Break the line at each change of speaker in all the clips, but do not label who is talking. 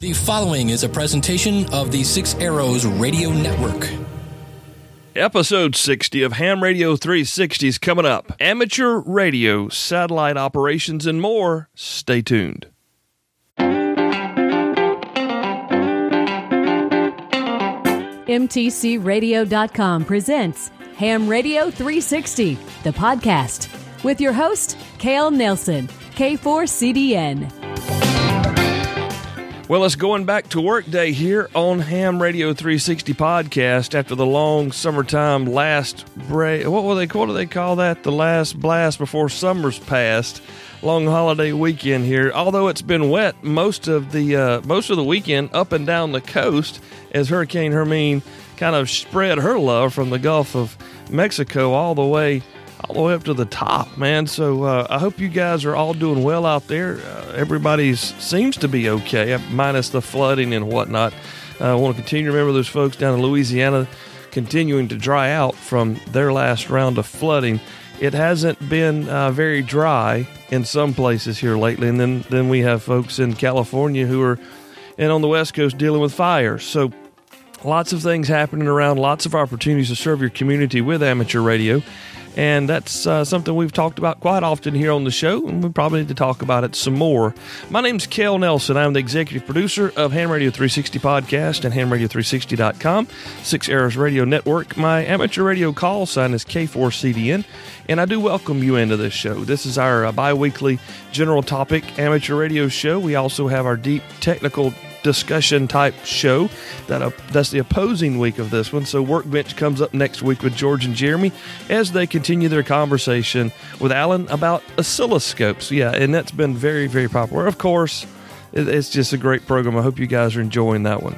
The following is a presentation of the Six Arrows Radio Network.
Episode 60 of Ham Radio 360 is coming up. Amateur radio, satellite operations, and more. Stay tuned.
MTCRadio.com presents Ham Radio 360, the podcast, with your host, Cale Nelson, K4CDN.
Well, it's going back to work day here on Ham Radio 360 podcast after the long summertime last break. What were they? What do they call that? The last blast before summer's passed. Long holiday weekend here. Although it's been wet most of the uh, most of the weekend up and down the coast as Hurricane Hermine kind of spread her love from the Gulf of Mexico all the way all the way up to the top, man. So uh, I hope you guys are all doing well out there. Uh, everybody seems to be okay, minus the flooding and whatnot. Uh, I want to continue to remember those folks down in Louisiana continuing to dry out from their last round of flooding. It hasn't been uh, very dry in some places here lately, and then then we have folks in California who are and on the West Coast dealing with fires. So lots of things happening around, lots of opportunities to serve your community with amateur radio. And that's uh, something we've talked about quite often here on the show, and we probably need to talk about it some more. My name's Kel Nelson. I'm the executive producer of Ham Radio 360 Podcast and HamRadio360.com, Six Arrows Radio Network. My amateur radio call sign is K4CDN, and I do welcome you into this show. This is our uh, bi weekly general topic amateur radio show. We also have our deep technical discussion type show. That uh, that's the opposing week of this one. So Workbench comes up next week with George and Jeremy as they continue their conversation with Alan about oscilloscopes. Yeah, and that's been very very popular. Of course, it's just a great program. I hope you guys are enjoying that one.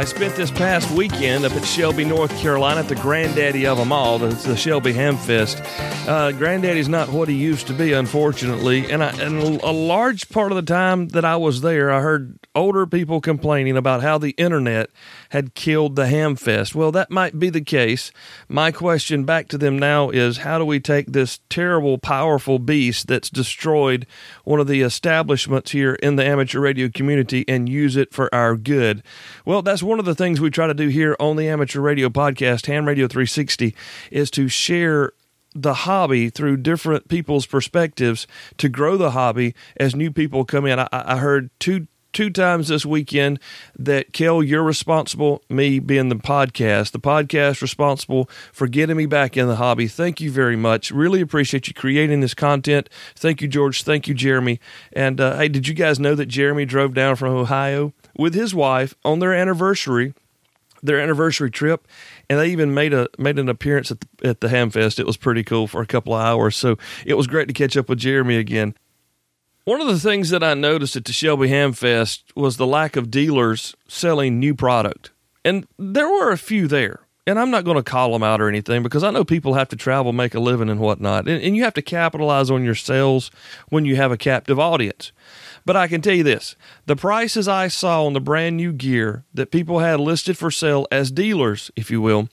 I spent this past weekend up at Shelby, North Carolina, at the granddaddy of them all, the, the Shelby Hamfest. Uh, granddaddy's not what he used to be, unfortunately, and, I, and a large part of the time that I was there, I heard older people complaining about how the internet had killed the Hamfest. Well, that might be the case. My question back to them now is how do we take this terrible, powerful beast that's destroyed one of the establishments here in the amateur radio community and use it for our good? Well, that's one of the things we try to do here on the amateur radio podcast, Ham Radio 360, is to share the hobby through different people's perspectives to grow the hobby as new people come in. I, I heard two two times this weekend that Kel, you're responsible, me being the podcast, the podcast responsible for getting me back in the hobby. Thank you very much. Really appreciate you creating this content. Thank you, George. Thank you, Jeremy. And uh, hey, did you guys know that Jeremy drove down from Ohio with his wife on their anniversary? Their anniversary trip, and they even made a made an appearance at the, at the Hamfest. It was pretty cool for a couple of hours, so it was great to catch up with Jeremy again. One of the things that I noticed at the Shelby Hamfest was the lack of dealers selling new product. And there were a few there. And I'm not going to call them out or anything because I know people have to travel, make a living, and whatnot. And, and you have to capitalize on your sales when you have a captive audience. But I can tell you this the prices I saw on the brand new gear that people had listed for sale as dealers, if you will,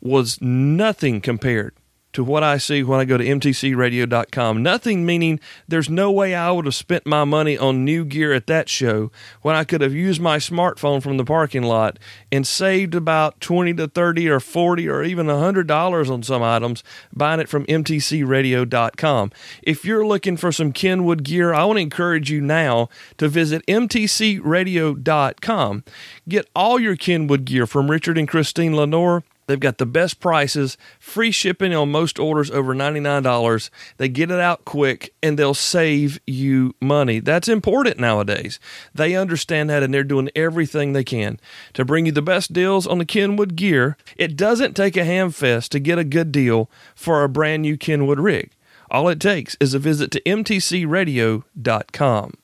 was nothing compared to what I see when I go to mtcradio.com. Nothing meaning there's no way I would have spent my money on new gear at that show when I could have used my smartphone from the parking lot and saved about 20 to 30 or 40 or even $100 on some items buying it from mtcradio.com. If you're looking for some Kenwood gear, I want to encourage you now to visit mtcradio.com. Get all your Kenwood gear from Richard and Christine Lenore They've got the best prices, free shipping on most orders over $99. They get it out quick and they'll save you money. That's important nowadays. They understand that and they're doing everything they can to bring you the best deals on the Kenwood gear. It doesn't take a ham fest to get a good deal for a brand new Kenwood rig. All it takes is a visit to mtcradio.com.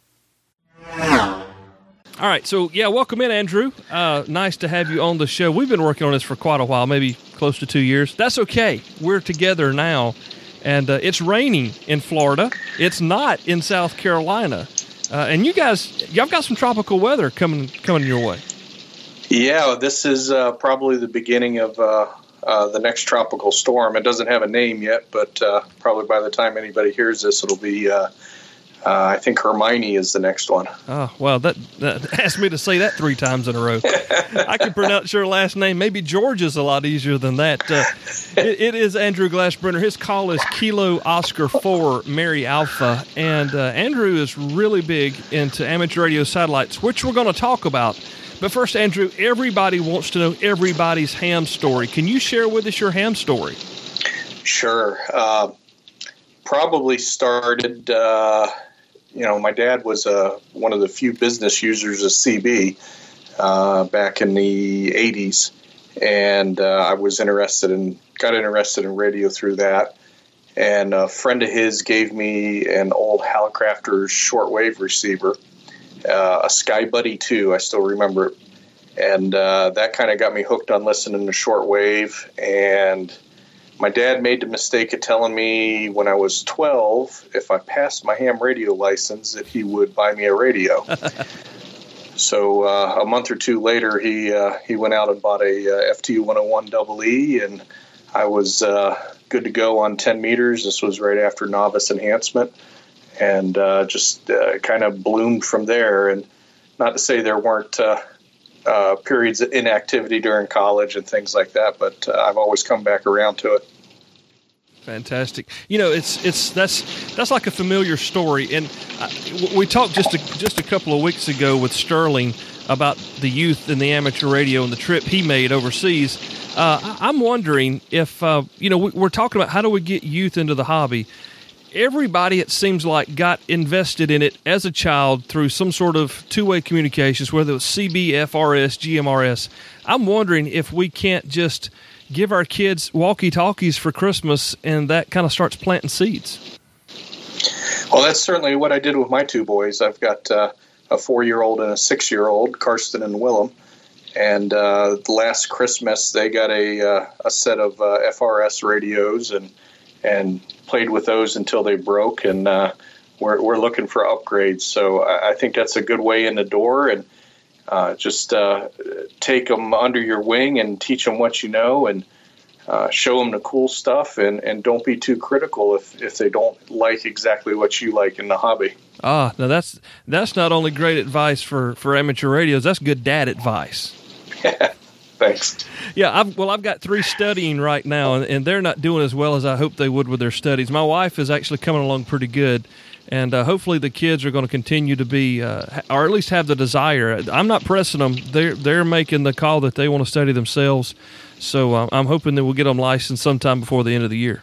All right, so yeah, welcome in, Andrew. Uh, nice to have you on the show. We've been working on this for quite a while, maybe close to two years. That's okay. We're together now, and uh, it's raining in Florida. It's not in South Carolina, uh, and you guys, y'all got some tropical weather coming coming your way.
Yeah, this is uh, probably the beginning of uh, uh, the next tropical storm. It doesn't have a name yet, but probably by the time anybody hears this, it'll be Uh, I think Hermione is the next one.
Oh, well, that, that asked me to say that three times in a row. I can pronounce your last name. Maybe George is a lot easier than that. Uh, it, it is Andrew Glassbrenner. His call is Kilo Oscar 4 Mary Alpha. And uh, Andrew is really big into amateur radio satellites, which we're going to talk about. But first, Andrew, everybody wants to know everybody's ham story. Can you share with us your ham story?
Sure. Uh, probably started uh, you know, my dad was uh, one of the few business users of CB uh, back in the 80s. And uh, I was interested in, got interested in radio through that. And a friend of his gave me an old Hallicrafters shortwave receiver, uh, a Sky Buddy 2. I still remember it. And uh, that kind of got me hooked on listening to shortwave. And my dad made the mistake of telling me when I was 12, if I passed my ham radio license, that he would buy me a radio. so uh, a month or two later, he uh, he went out and bought a uh, FT 101 EE, and I was uh, good to go on 10 meters. This was right after novice enhancement, and uh, just uh, kind of bloomed from there. And not to say there weren't uh, periods of inactivity during college and things like that, but uh, I've always come back around to it.
Fantastic. You know, it's it's that's that's like a familiar story, and uh, we talked just a, just a couple of weeks ago with Sterling about the youth in the amateur radio and the trip he made overseas. Uh, I'm wondering if uh, you know we're talking about how do we get youth into the hobby everybody, it seems like, got invested in it as a child through some sort of two way communications, whether it was CB, FRS, GMRS. I'm wondering if we can't just give our kids walkie talkies for Christmas and that kind of starts planting seeds.
Well, that's certainly what I did with my two boys. I've got uh, a four year old and a six year old, Karsten and Willem. And uh, last Christmas, they got a, uh, a set of uh, FRS radios and and played with those until they broke, and uh, we're, we're looking for upgrades. So I, I think that's a good way in the door, and uh, just uh, take them under your wing and teach them what you know, and uh, show them the cool stuff, and, and don't be too critical if, if they don't like exactly what you like in the hobby.
Ah, now that's that's not only great advice for, for amateur radios, that's good dad advice.
Thanks.
Yeah, I've, well, I've got three studying right now, and, and, they're not doing as well as I hope they would with their studies. My wife is actually coming along pretty good, and uh, hopefully the kids are going to continue to be, uh, or at least have the desire. I'm not pressing them; they're they're making the call that they want to study themselves. So uh, I'm hoping that we'll get them licensed sometime before the end of the year.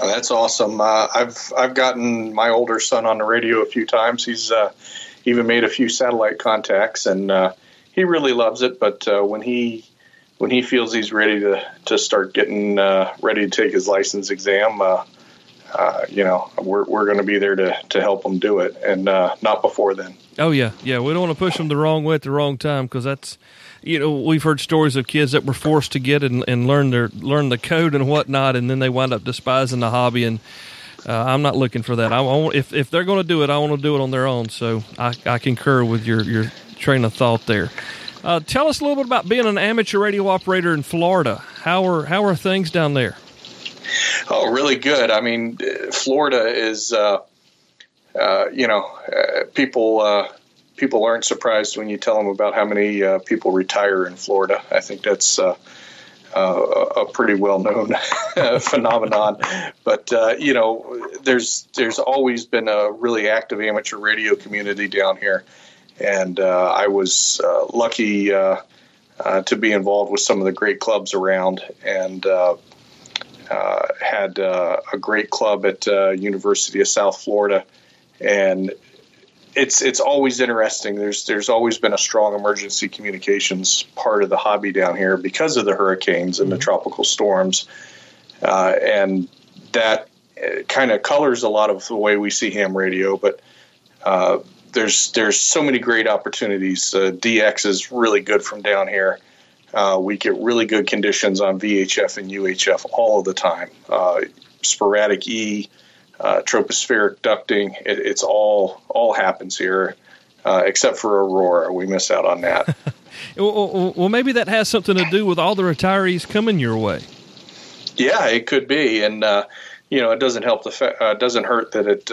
Oh, that's awesome. Uh, I've I've gotten my older son on the radio a few times. He's uh, even made a few satellite contacts, and uh, he really loves it. But when he when he feels he's ready to to start getting ready to take his license exam, uh, you know, we're we're going to be there to to help them do it, and uh, not before then.
Oh yeah, yeah. We don't want to push them the wrong way at the wrong time because that's you know we've heard stories of kids that were forced to get and, and learn their learn the code and whatnot, and then they wind up despising the hobby and. Uh, I'm not looking for that. I want if if they're going to do it, I want to do it on their own. So I, I concur with your your train of thought there. Uh, tell us a little bit about being an amateur radio operator in Florida. How are how are things down there?
Oh, really good. I mean, Florida is, uh, uh, you know, uh, people uh, people aren't surprised when you tell them about how many uh, people retire in Florida. I think that's a pretty well known phenomenon. But you know, there's there's always been a really active amateur radio community down here and uh, I was uh, lucky uh, to be involved with some of the great clubs around, and had a great club at University of South Florida, and it's it's always interesting. There's there's always been a strong emergency communications part of the hobby down here because of the hurricanes and the mm-hmm. tropical storms, uh, and that kind of colors a lot of the way we see ham radio. But uh, there's there's so many great opportunities. Uh, DX is really good from down here. Uh, we get really good conditions on VHF and UHF all of the time. Uh, sporadic E, uh, tropospheric ducting, it, it's all all happens here, uh, except for Aurora. We miss out on that.
well, well, maybe that has something to do with all the retirees coming your way.
Yeah, it could be, and uh, you know, it doesn't help the fa- doesn't hurt that it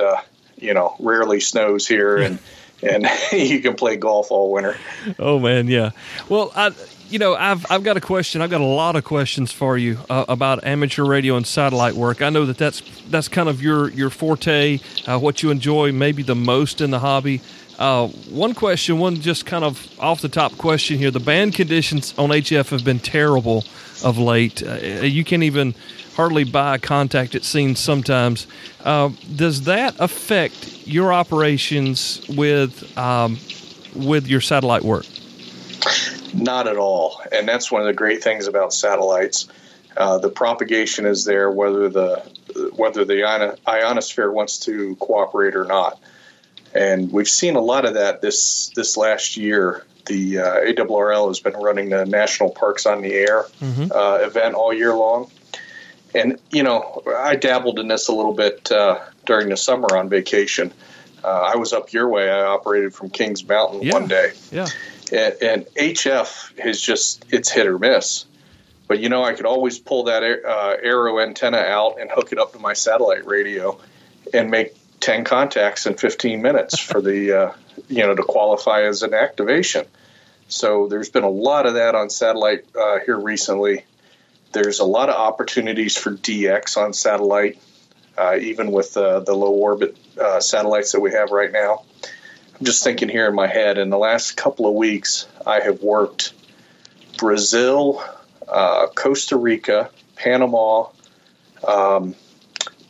you know, rarely snows here, and and you can play golf all winter.
Oh man, yeah. Well, I, you know, I've I've got a question. I've got a lot of questions for you uh, about amateur radio and satellite work. I know that that's that's kind of your your forte, uh, what you enjoy maybe the most in the hobby. Uh, one question, one just kind of off the top question here. The band conditions on HF have been terrible of late. Uh, you can't even hardly buy contact, it seems sometimes. Uh, does that affect your operations with, um, with your satellite work?
Not at all. And that's one of the great things about satellites. Uh, the propagation is there whether the whether the ionosphere wants to cooperate or not and we've seen a lot of that this this last year. The uh, ARRL has been running the National Parks on the Air mm-hmm. uh, event all year long, and you know I dabbled in this a little bit uh, during the summer on vacation. Uh, I was up your way. I operated from Kings Mountain
yeah.
one day.
Yeah.
And, and, HF is just it's hit or miss. But you know, I could always pull that uh, arrow antenna out and hook it up to my satellite radio, and make 10 contacts in 15 minutes for the uh, you know to qualify as an activation so there's been a lot of that on satellite uh, here recently there's a lot of opportunities for dx on satellite uh, even with uh, the low orbit uh, satellites that we have right now i'm just thinking here in my head in the last couple of weeks i have worked brazil uh, costa rica panama um,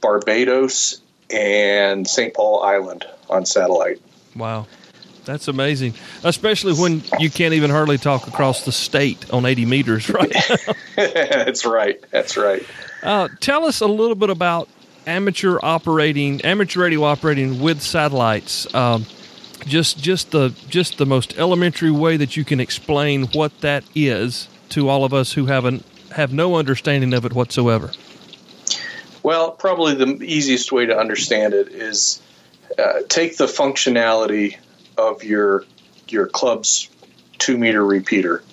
barbados and St. Paul Island on satellite.
Wow. That's amazing, especially when you can't even hardly talk across the state on 80 meters, right?
That's right. That's right.
Uh, tell us a little bit about amateur operating, amateur radio operating with satellites. Um, just, just the, just the most elementary way that you can explain what that is to all of us who haven't have no understanding of it whatsoever.
Well, probably the easiest way to understand it is uh, take the functionality of your your club's two meter repeater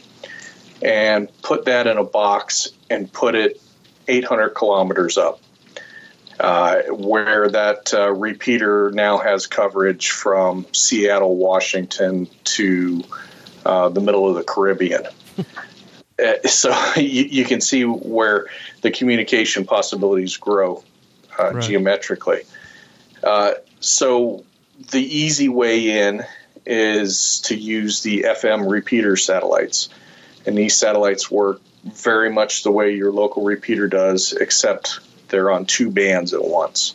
and put that in a box and put it 800 kilometers up, uh, where that uh, repeater now has coverage from Seattle, Washington to uh, the middle of the Caribbean. Uh, so you, you, can see where the communication possibilities grow uh, right. geometrically. Uh, so the easy way in is to use the FM repeater satellites, and these satellites work very much the way your local repeater does, except they're on two bands at once.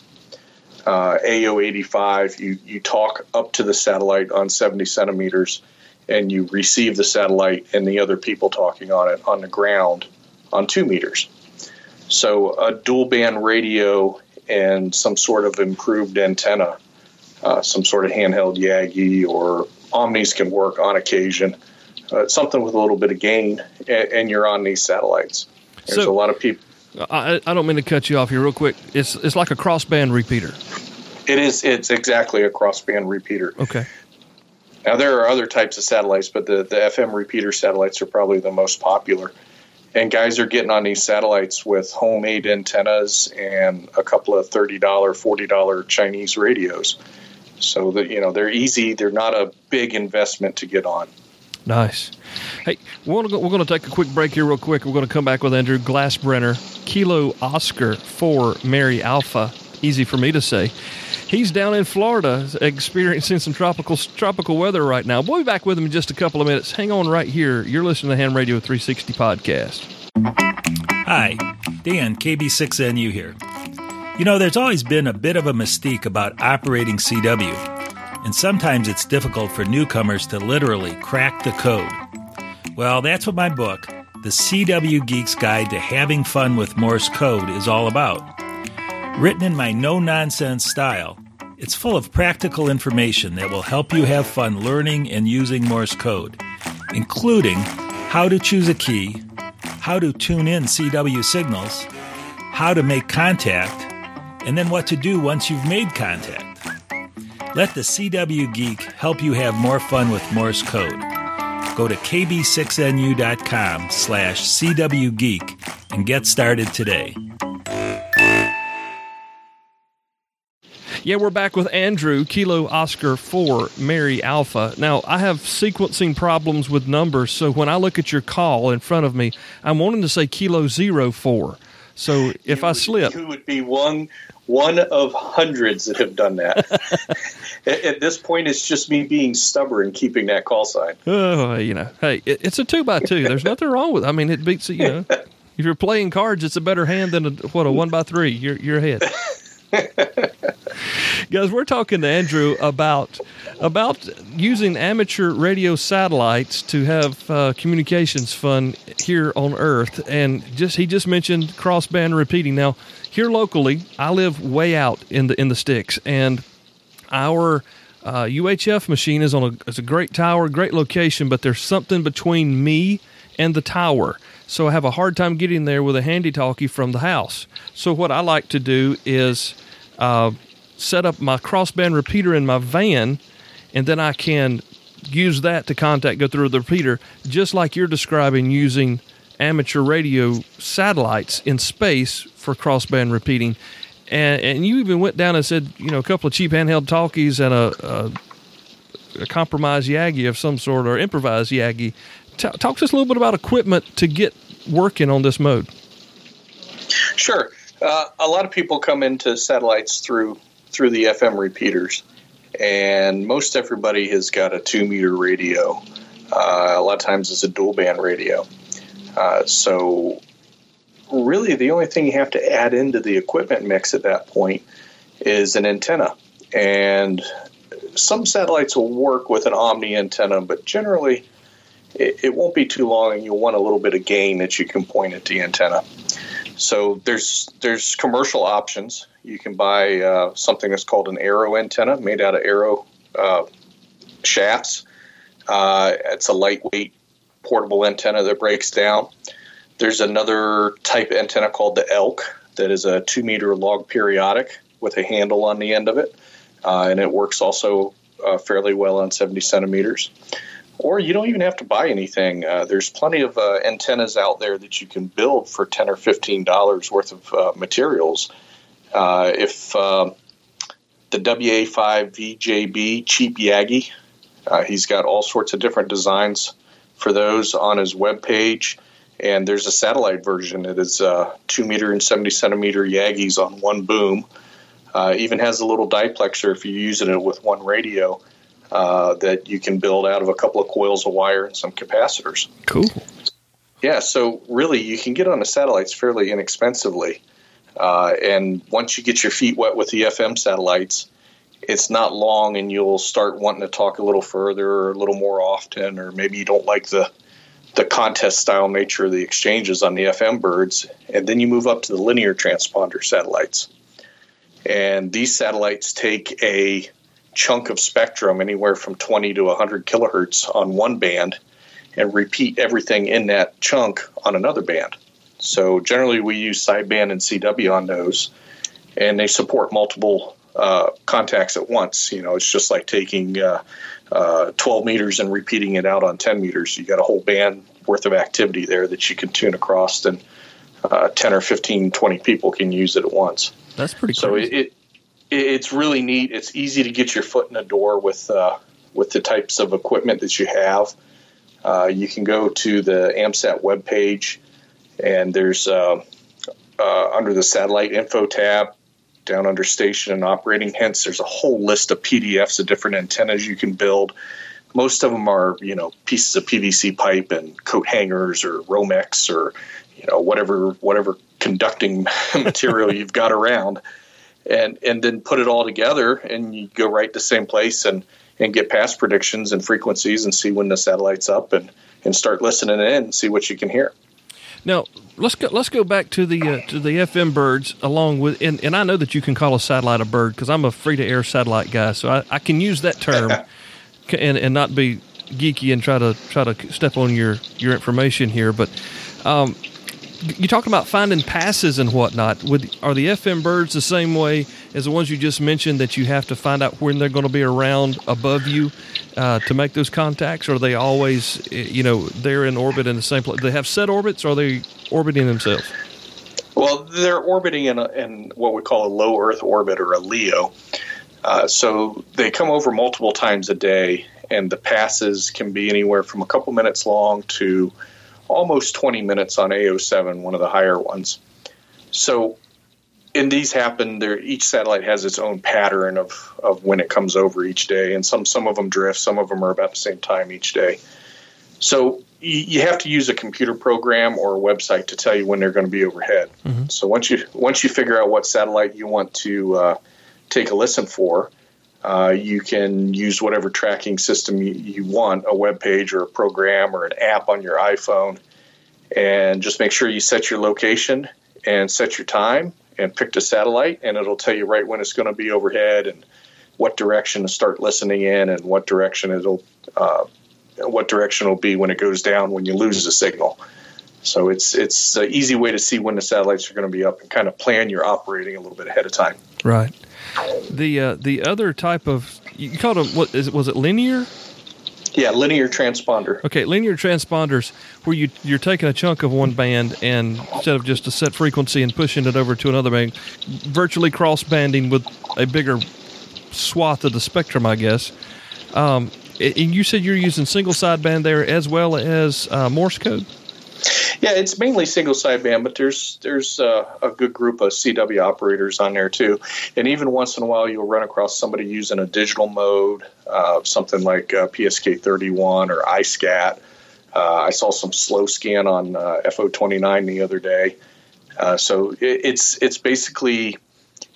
Uh, AO85, you, you talk up to the satellite on 70 centimeters and you receive the satellite and the other people talking on it on the ground on two meters. So a dual band radio and some sort of improved antenna, uh, some sort of handheld Yagi or Omnis can work on occasion. Uh, something with a little bit of gain, and, and you're on these satellites. There's so, a lot of people.
I, I don't mean to cut you off here, real quick. It's it's like a crossband repeater.
It is. It's exactly a crossband repeater.
Okay.
Now there are other types of satellites, but the, the FM repeater satellites are probably the most popular. And guys are getting on these satellites with homemade antennas and a couple of thirty dollar, forty dollar Chinese radios. So that you know they're easy. They're not a big investment to get on.
Nice. Hey, we're going to take a quick break here, real quick. We're going to come back with Andrew Glassbrenner, Kilo Oscar for Mary Alpha. Easy for me to say. He's down in Florida experiencing some tropical tropical weather right now. We'll be back with him in just a couple of minutes. Hang on right here. You're listening to Ham Radio 360 podcast.
Hi, Dan, KB6NU here. You know, there's always been a bit of a mystique about operating CW, and sometimes it's difficult for newcomers to literally crack the code. Well, that's what my book, The CW Geek's Guide to Having Fun with Morse Code, is all about. Written in my no nonsense style, it's full of practical information that will help you have fun learning and using Morse code, including how to choose a key, how to tune in CW signals, how to make contact, and then what to do once you've made contact. Let the CW Geek help you have more fun with Morse code. Go to kb6nu.com slash cwgeek and get started today.
Yeah, we're back with Andrew, Kilo Oscar 4, Mary Alpha. Now, I have sequencing problems with numbers, so when I look at your call in front of me, I'm wanting to say Kilo Zero 4. So if
you
I slip.
You would be one, one of hundreds that have done that. at, at, this point, it's just me being stubborn, keeping that call sign.
Oh, you know, hey, it, it's a two by two. There's nothing wrong with it. I mean, it beats, you know. If you're playing cards, it's a better hand than a, what a one by three. You're you're ahead. Guys, we're talking to Andrew about about using amateur radio satellites to have uh, communications fun here on Earth, and just he just mentioned crossband repeating. Now, here locally, I live way out in the in the sticks, and our uh, UHF machine is on a is a great tower, great location, but there's something between me and the tower. So I have a hard time getting there with a handy talkie from the house. So what I like to do is uh, set up my crossband repeater in my van, and then I can use that to contact go through the repeater, just like you're describing using amateur radio satellites in space for crossband repeating. And, and you even went down and said, you know, a couple of cheap handheld talkies and a, a, a compromised Yagi of some sort or improvised Yagi. T- talk to us a little bit about equipment to get working on this mode.
Sure. Uh, a lot of people come into satellites through through the FM repeaters, and most everybody has got a two meter radio. Uh, a lot of times it's a dual band radio. Uh, so, really, the only thing you have to add into the equipment mix at that point is an antenna. And some satellites will work with an Omni antenna, but generally, it, it won't be too long, and you'll want a little bit of gain that you can point at the antenna. So there's there's commercial options. You can buy uh, something that's called an arrow antenna, made out of arrow uh, shafts. Uh, it's a lightweight portable antenna that breaks down. There's another type antenna called the elk that is a two meter log periodic with a handle on the end of it, uh, and it works also uh, fairly well on 70 centimeters or you don't even have to buy anything. Uh, there's plenty of uh, antennas out there that you can build for ten or fifteen dollars worth of uh, materials. Uh, if um, the WA5 VJB cheap Yagi, uh, he's got all sorts of different designs for those on his web page. And there's a satellite version that is uh, two meter and seventy centimeter Yagis on one boom. even has a little diplexer if you're using it with one radio uh, that you can build out of a couple of coils of wire and some capacitors.
Cool.
Yeah, so really you can get on the satellites fairly inexpensively. Uh, and once you get your feet wet with the FM satellites, it's not long and you'll start wanting to talk a little further or a little more often, or maybe you don't like the the contest style nature of the exchanges on the FM birds, and then you move up to the linear transponder satellites. And these satellites take a chunk of spectrum, anywhere from 20 to 100 kilohertz on one band, and repeat everything in that chunk on another band. So generally, we use sideband and CW on those, and they support multiple uh, contacts at once. You know, it's just like taking uh, uh, 12 meters and repeating it out on 10 meters. You got a whole band worth of activity there that you can tune across, and uh, 10 or 15, 20 people can use it at once.
That's pretty. Cool.
So it, it it's really neat. It's easy to get your foot in the door with uh, with the types of equipment that you have. Uh, you can go to the AMSAT webpage, and there's uh, uh, under the satellite info tab, down under station and operating hints, there's a whole list of PDFs of different antennas you can build. Most of them are, you know, pieces of PVC pipe and coat hangers or Romex or, you know, whatever whatever conducting material you've got around and and then put it all together and you go right to the same place and and get past predictions and frequencies and see when the satellite's up and and start listening in and see what you can hear.
Now let's go. Let's go back to the uh, to the FM birds along with and, and I know that you can call a satellite a bird because I'm a free to air satellite guy, so I, I can use that term and and not be geeky and try to try to step on your your information here. But um, you talked about finding passes and whatnot. Are the FM birds the same way as the ones you just mentioned that you have to find out when they're going to be around above you uh, to make those contacts? Or are they always, eh, you know, they're in orbit in the same place? They have set orbits, or are they orbiting themselves?
Well, they're orbiting in, a, in what we call a low Earth orbit or a LEO. Uh, so they come over multiple times a day, and the passes can be anywhere from a couple minutes long to almost 20 minutes on AO7, one of the higher ones. So, and these happen. There, each satellite has its own pattern of, of when it comes over each day, and some some of them drift, some of them are about the same time each day. So you have to use a computer program or a website to tell you when they're going to be overhead. Mm-hmm. So once you once you figure out what satellite you want to uh, take a listen for, uh, you can use whatever tracking system you, you, want, a web page or a program or an app on your iPhone, and just make sure you set your location and set your time and pick the satellite, and it'll tell you right when it's going to be overhead and what direction to start listening in and what direction it'll uh, what direction it'll be when it goes down when you lose the signal. So it's it's an easy way to see when the satellites are going to be up and kind of plan your operating a little bit ahead of time.
Right. The uh, the other type of you called them what is it, was it linear?
Yeah, linear transponder.
Okay, linear transponders where you you're taking a chunk of one band and instead of just a set frequency and pushing it over to another band, virtually cross banding with a bigger swath of the spectrum, I guess. Um, and you said you're using single sideband there as well as uh, Morse code.
Yeah, it's mainly single sideband, but there's there's uh, a good group of CW operators on there too. And even once in a while, you'll run across somebody using a digital mode, uh, something like uh, PSK31 or iSCAT. Uh, I saw some slow scan on uh, FO29 the other day. Uh, so it, it's it's basically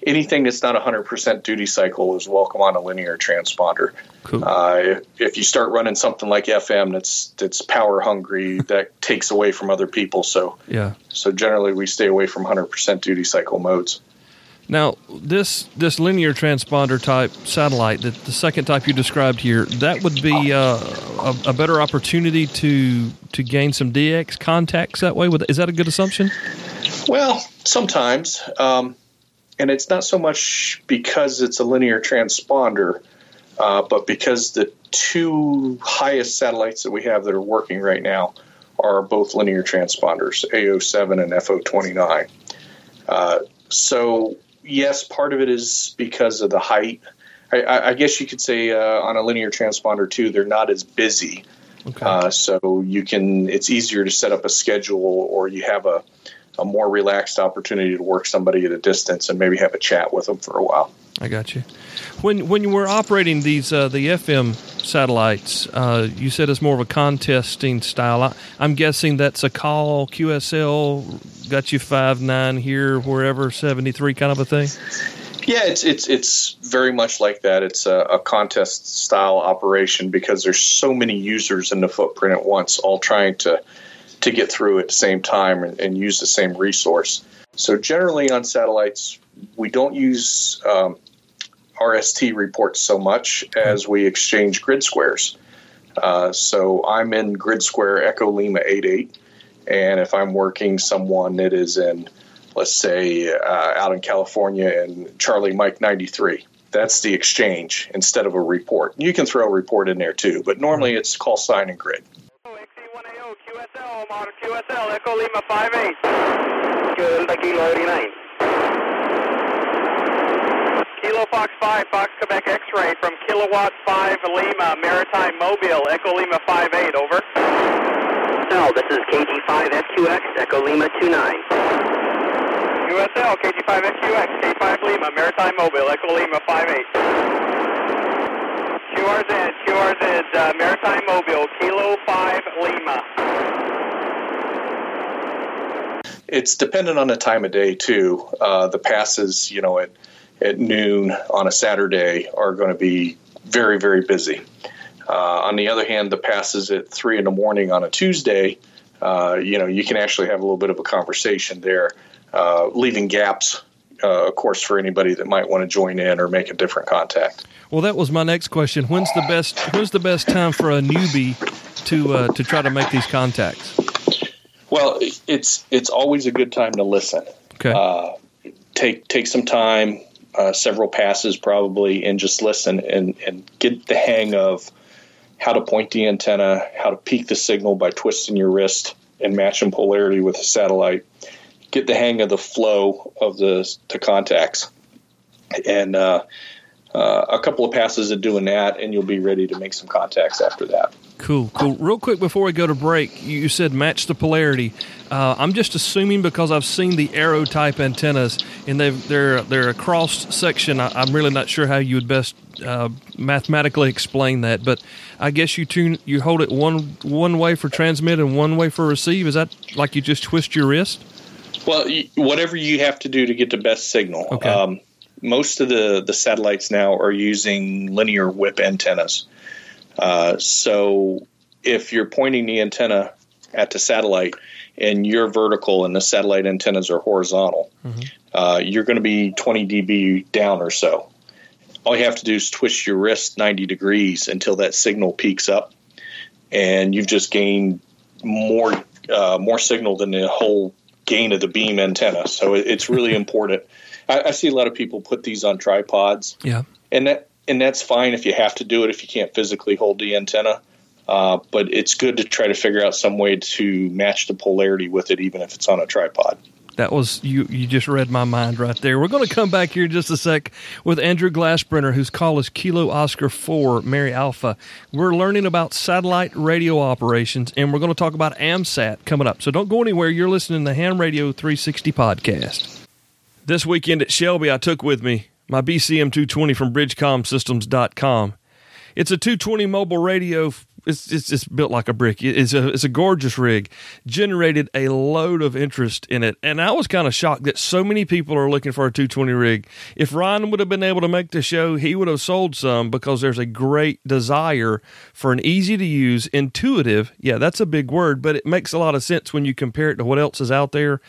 anything that's not 100% duty cycle is welcome on a linear transponder. Cool. Uh, if, if, you start running something like FM that's that's power hungry, that takes away from other people. So
yeah.
So generally, we stay away from 100% duty cycle modes.
Now, this this linear transponder type satellite, the, the second type you described here, that would be uh, a, a, better opportunity to to gain some DX contacts that way. Is that a good assumption?
Well, sometimes. Um, and it's not so much because it's a linear transponder, uh, but because the two highest satellites that we have that are working right now are both linear transponders, AO7 and FO29. Uh, so, yes, part of it is because of the height. I, I guess you could say uh, on a linear transponder too, they're not as busy. Okay. Uh, so you can, it's easier to set up a schedule, or you have a a more relaxed opportunity to work somebody at a distance and maybe have a chat with them for a while.
I got you. When when you were operating these uh, the FM satellites, uh, you said it's more of a contesting style. I, am guessing that's a call QSL got you five nine here wherever seventy three kind of a thing.
Yeah, it's it's it's very much like that. It's a, a, contest style operation because there's so many users in the footprint at once, all trying to to get through at the same time and, and use the same resource. So generally on satellites, we don't use um, RST reports so much as we exchange grid squares. Uh, so I'm in grid square Echo Lima 88, and if I'm working someone that is in, let's say, uh, out in California and Charlie Mike 93, that's the exchange instead of a report. You can throw a report in there too, but normally it's call sign and grid.
QSL, modern QSL, Echo Lima 58. Delta Kilo 89. Kilo Fox 5, Fox Quebec X-ray from Kilowatt 5 Lima, Maritime Mobile, Echo Lima 58, over.
No, this is KG5FQX, Echo Lima 29.
USL, KG5FQX, K5 Lima, Maritime Mobile, Echo Lima 58. QRZ, QRZ, uh, Maritime Mobile, Kilo 5 Lima.
It's dependent on the time of day, too. Uh, the passes, you know, at, at noon on a Saturday are going to be very, very busy. Uh, on the other hand, the passes at 3 in the morning on a Tuesday, uh, you know, you can actually have a little bit of a conversation there, uh, leaving gaps uh, of course, for anybody that might want to join in or make a different contact.
Well, that was my next question. When's the best? When's the best time for a newbie to uh, to try to make these contacts?
Well, it's it's always a good time to listen.
Okay. Uh,
take take some time, uh, several passes probably, and just listen and and get the hang of how to point the antenna, how to peak the signal by twisting your wrist and matching polarity with the satellite get the hang of the flow of the, the contacts. And uh, uh, a couple of passes of doing that, and you'll be ready to make some contacts after that.
Cool, cool. Real quick before we go to break, you said match the polarity. Uh, I'm just assuming because I've seen the arrow type antennas and they've, they're they're a cross section. I, am really not sure how you would best uh, mathematically explain that, but I guess you tune you hold it one one way for transmit and one way for receive. Is that like you just twist your wrist?
Well, whatever you have to do to get the best signal.
Okay.
Um, most of the the satellites now are using linear whip antennas. Uh, so if you're pointing the antenna at the satellite and you're vertical and the satellite antennas are horizontal, mm-hmm. uh, you're going to be 20 dB down or so. All you have to do is twist your wrist 90 degrees until that signal peaks up, and you've just gained more uh, more signal than the whole gain of the beam antenna. So it's really important. I, I, see a lot of people put these on tripods.
Yeah,
and that and that's fine if you have to do it if you can't physically hold the antenna. Uh, but it's good to try to figure out some way to match the polarity with it, even if it's on a tripod.
That was you. You just read my mind right there. We're going to come back here in just a sec with Andrew Glassbrenner, whose call is Kilo Oscar Four Mary Alpha. We're learning about satellite radio operations, and we're going to talk about AMSAT coming up. So don't go anywhere. You're listening to the Ham Radio 360 podcast. This weekend at Shelby, I took with me my BCM 220 from BridgeComSystems.com. It's a 220 mobile radio it's, it's it's built like a brick. It's a it's a gorgeous rig. Generated a load of interest in it, and I was kind of shocked that so many people are looking for a 220 rig. If Ryan would have been able to make the show, he would have sold some because there's a great desire for an easy to use, intuitive. Yeah, that's a big word, but it makes a lot of sense when you compare it to what else is out there.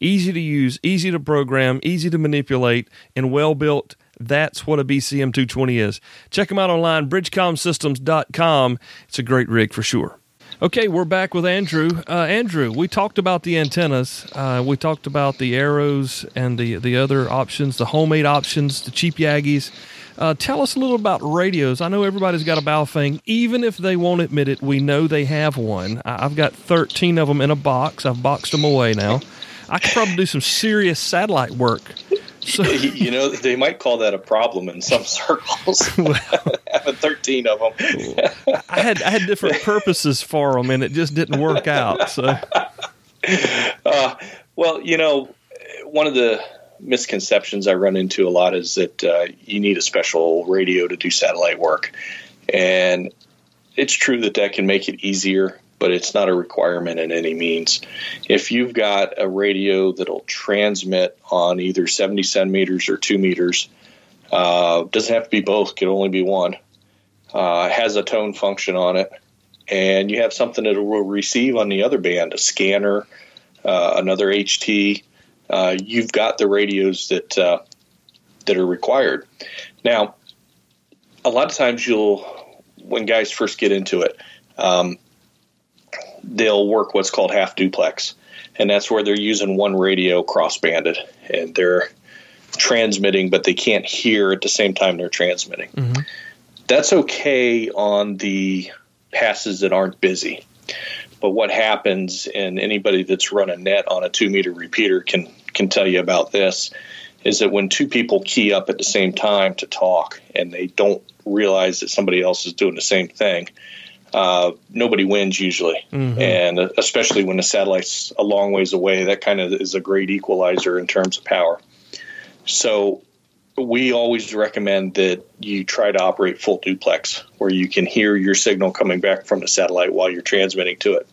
Easy to use, easy to program, easy to manipulate, and well built that's what a BCM 220 is. Check them out online, bridgecomsystems.com. It's a great rig for sure. Okay, we're back with Andrew. Uh, Andrew, we talked about the antennas. Uh, we talked about the arrows and the the other options, the homemade options, the cheap Yagis. Uh, tell us a little about radios. I know everybody's got a Baofeng. Even if they won't admit it, we know they have one. I've got 13 of them in a box. I've boxed them away now. I could probably do some serious satellite work
so, you know, they might call that a problem in some circles. Well, Having thirteen of them.
I had I had different purposes for them, and it just didn't work out. So,
uh, well, you know, one of the misconceptions I run into a lot is that uh, you need a special radio to do satellite work, and it's true that that can make it easier but it's not a requirement in any means. If you've got a radio that'll transmit on either 70 centimeters or two meters, uh, doesn't have to be both, can only be one, uh, has a tone function on it, and you have something that will receive on the other band, a scanner, uh, another HT, uh, you've got the radios that uh, that are required. Now, a lot of times you'll, when guys first get into it, um, they'll work what's called half duplex, and that's where they're using one radio cross banded and they're transmitting, but they can't hear at the same time they're transmitting. Mm-hmm. That's okay on the passes that aren't busy. But what happens, and anybody that's run a net on a two meter repeater can can tell you about this, is that when two people key up at the same time to talk and they don't realize that somebody else is doing the same thing, uh, nobody wins usually, mm-hmm. and especially when the satellite's a long ways away, that kind of is a great equalizer in terms of power. So we always recommend that you try to operate full duplex, where you can hear your signal coming back from the satellite while you're transmitting to it.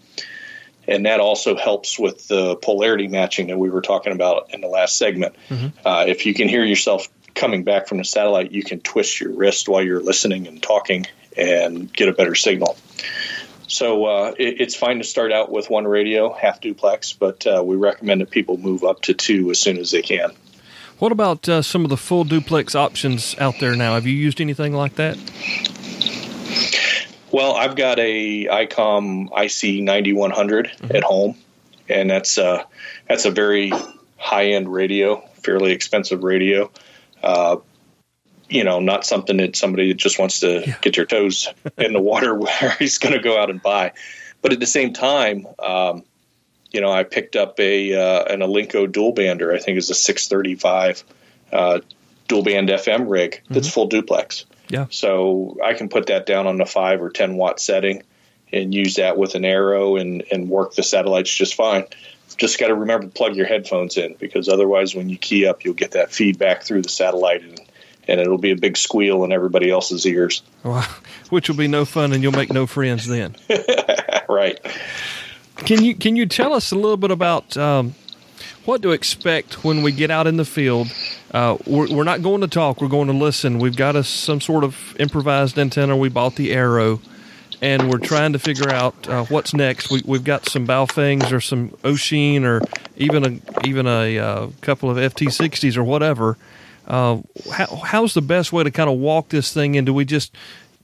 And that also helps with the polarity matching that we were talking about in the last segment. Mm-hmm. Uh, if you can hear yourself coming back from the satellite, you can twist your wrist while you're listening and talking and get a better signal. So uh, it, it's fine to start out with one radio, half duplex, but uh, we recommend that people move up to two as soon as they can.
What about uh, some of the full duplex options out there now? Have you used anything like that?
Well, I've got a ICOM IC 9100 mm-hmm. at home, and that's uh, that's a very high end radio, fairly expensive radio. You know, not something that somebody that just wants to yeah. get your toes in the water where he's going to go out and buy. But at the same time, um, you know, I picked up a uh, an Alinco dual bander. I think it's a 635 uh, dual band FM rig that's full duplex.
Yeah.
So I can put that down on the five or ten watt setting and use that with an arrow and, and work the satellites just fine. Just got to remember to plug your headphones in because otherwise, when you key up, you'll get that feedback through the satellite and, and it'll be a big squeal in everybody else's ears.
Wow. Which will be no fun, and you'll make no friends then.
right.
Can you can you tell us a little bit about um, what to expect when we get out in the field? Uh, we're, we're not going to talk; we're going to listen. We've got us some sort of improvised antenna. We bought the Arrow, and we're trying to figure out uh, what's next. We, we've got some Baofengs or some Wouxun or even a even a uh, couple of FT60s or whatever. Uh, how, how's the best way to kind of walk this thing in? Do we just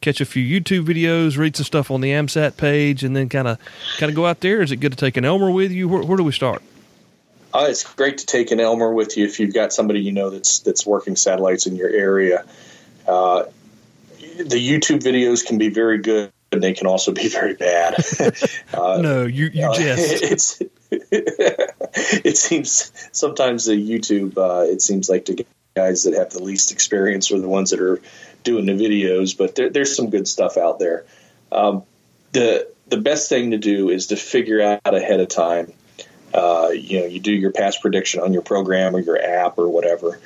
catch a few YouTube videos, read some stuff on the AMSAT page, and then kind of kind of go out there? Is it good to take an Elmer with you? Where, where do we start?
Uh, it's great to take an Elmer with you if you've got somebody you know that's that's working satellites in your area. Uh, the YouTube videos can be very good, and they can also be very bad.
uh, no, you you
just it's. it seems sometimes the YouTube. Uh, it seems like the guys that have the least experience are the ones that are doing the videos, but there, there's some good stuff out there. Um, the the best thing to do is to figure out ahead of time. Uh, you know, you do your past prediction on your program or your app or whatever,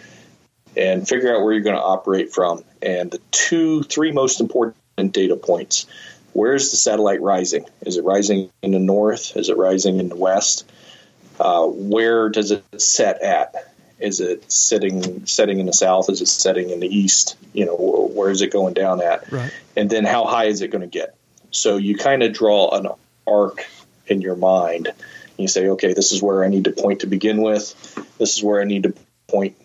and figure out where you're going to operate from. And the two, three most important data points: where is the satellite rising? Is it rising in the north? Is it rising in the west? Uh, where does it set at? Is it sitting setting in the south? Is it setting in the east? You know, where is it going down at?
Right.
And then how high is it going to get? So you kind of draw an arc in your mind. You say, okay, this is where I need to point to begin with. This is where I need to point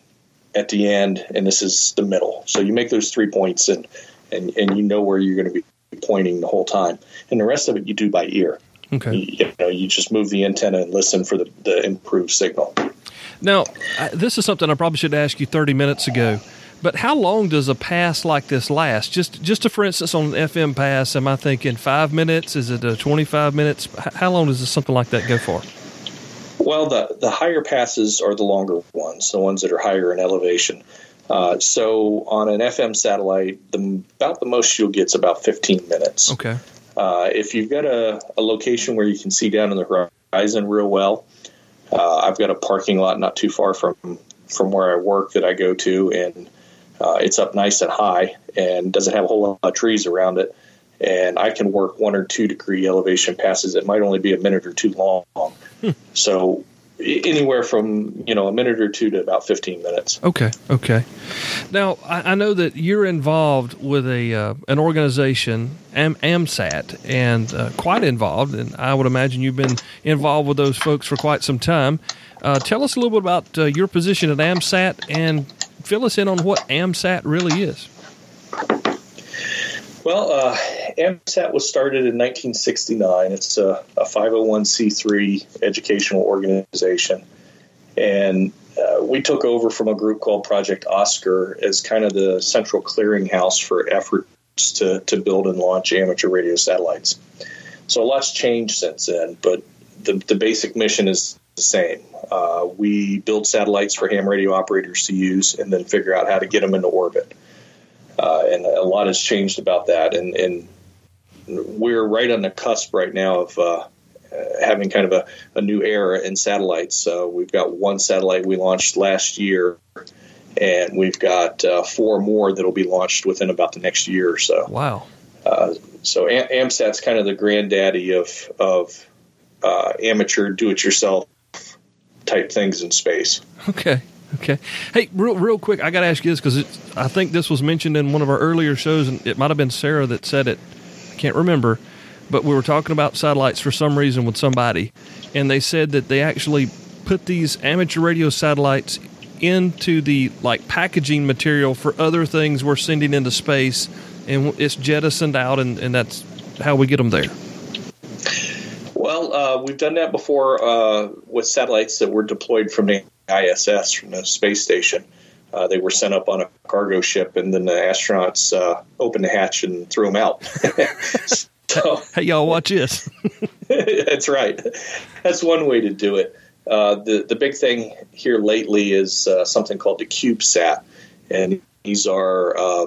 at the end, and this is the middle. So you make those three points, and and and you know where you're going to be pointing the whole time. And the rest of it you do by ear.
Okay.
You, you know, you just move the antenna and listen for the, the improved signal.
Now, this is something I probably should ask you 30 minutes ago. But how long does a pass like this last? Just, just to, for instance, on an FM pass, am I thinking five minutes? Is it a 25 minutes? How long does something like that go for?
Well, the, the higher passes are the longer ones, the ones that are higher in elevation. Uh, so on an FM satellite, the, about the most you'll get is about 15 minutes.
Okay.
Uh, if you've got a, a location where you can see down in the horizon real well, uh, I've got a parking lot not too far from from where I work that I go to, and uh, it's up nice and high and doesn't have a whole lot of trees around it. And I can work one or two degree elevation passes that might only be a minute or two long. Hmm. So anywhere from you know a minute or two to about 15 minutes.
Okay okay. Now i, I know that you're involved with a uh, an organization Am- amsat and uh, quite involved and i would imagine you've been involved with those folks for quite some time. Uh, tell us a little bit about uh, your position at amsat and fill us in on what amsat really is
well, uh, AMSAT was started in 1969. It's a, a 501c3 educational organization. And uh, we took over from a group called Project Oscar as kind of the central clearinghouse for efforts to, to build and launch amateur radio satellites. So a lot's changed since then, but the, the basic mission is the same. Uh, we build satellites for ham radio operators to use and then figure out how to get them into orbit. Uh, and a lot has changed about that. And, and, we're right on the cusp right now of uh, having kind of a, a, new era in satellites. So we've got one satellite we launched last year, and we've got uh, four more that will be launched within about the next year or so.
Wow.
Uh, so Am- AMSAT's kind of the granddaddy of, of uh, amateur do-it-yourself type things in space.
Okay. Okay. Hey, real real quick, I got to ask you this because I think this was mentioned in one of our earlier shows, and it might have been Sarah that said it. I can't remember, but we were talking about satellites for some reason with somebody, and they said that they actually put these amateur radio satellites into the like packaging material for other things we're sending into space, and it's jettisoned out, and, and that's how we get them there.
Well, uh, we've done that before uh, with satellites that were deployed from the ISS from the space station. Uh, they were sent up on a cargo ship, and then the astronauts uh, opened the hatch and threw them out.
so, hey, y'all, watch this.
that's right. That's one way to do it. Uh, the the big thing here lately is uh, something called the CubeSat, and these are uh,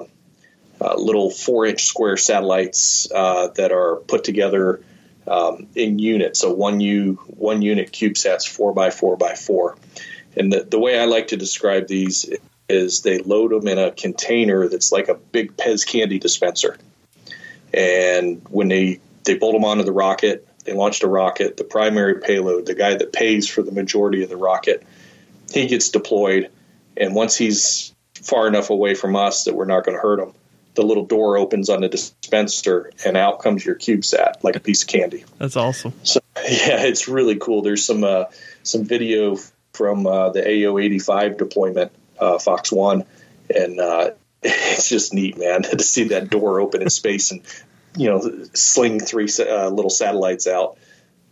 uh, little four-inch square satellites uh, that are put together um, in units. So one U one unit CubeSats four by four by four, and the, the way I like to describe these is they load them in a container that's like a big Pez candy dispenser, and when they they bolt them onto the rocket, they launched a rocket. The primary payload, the guy that pays for the majority of the rocket, he gets deployed. And once he's far enough away from us that we're not going to hurt him, the little door opens on the dispenser and out comes your CubeSat like a piece of candy.
That's awesome.
So yeah, it's really cool. There's some uh, some video from uh, the AO85 deployment, uh, Fox One, and uh, it's just neat, man, to see that door open in space and you know sling three uh, little satellites out.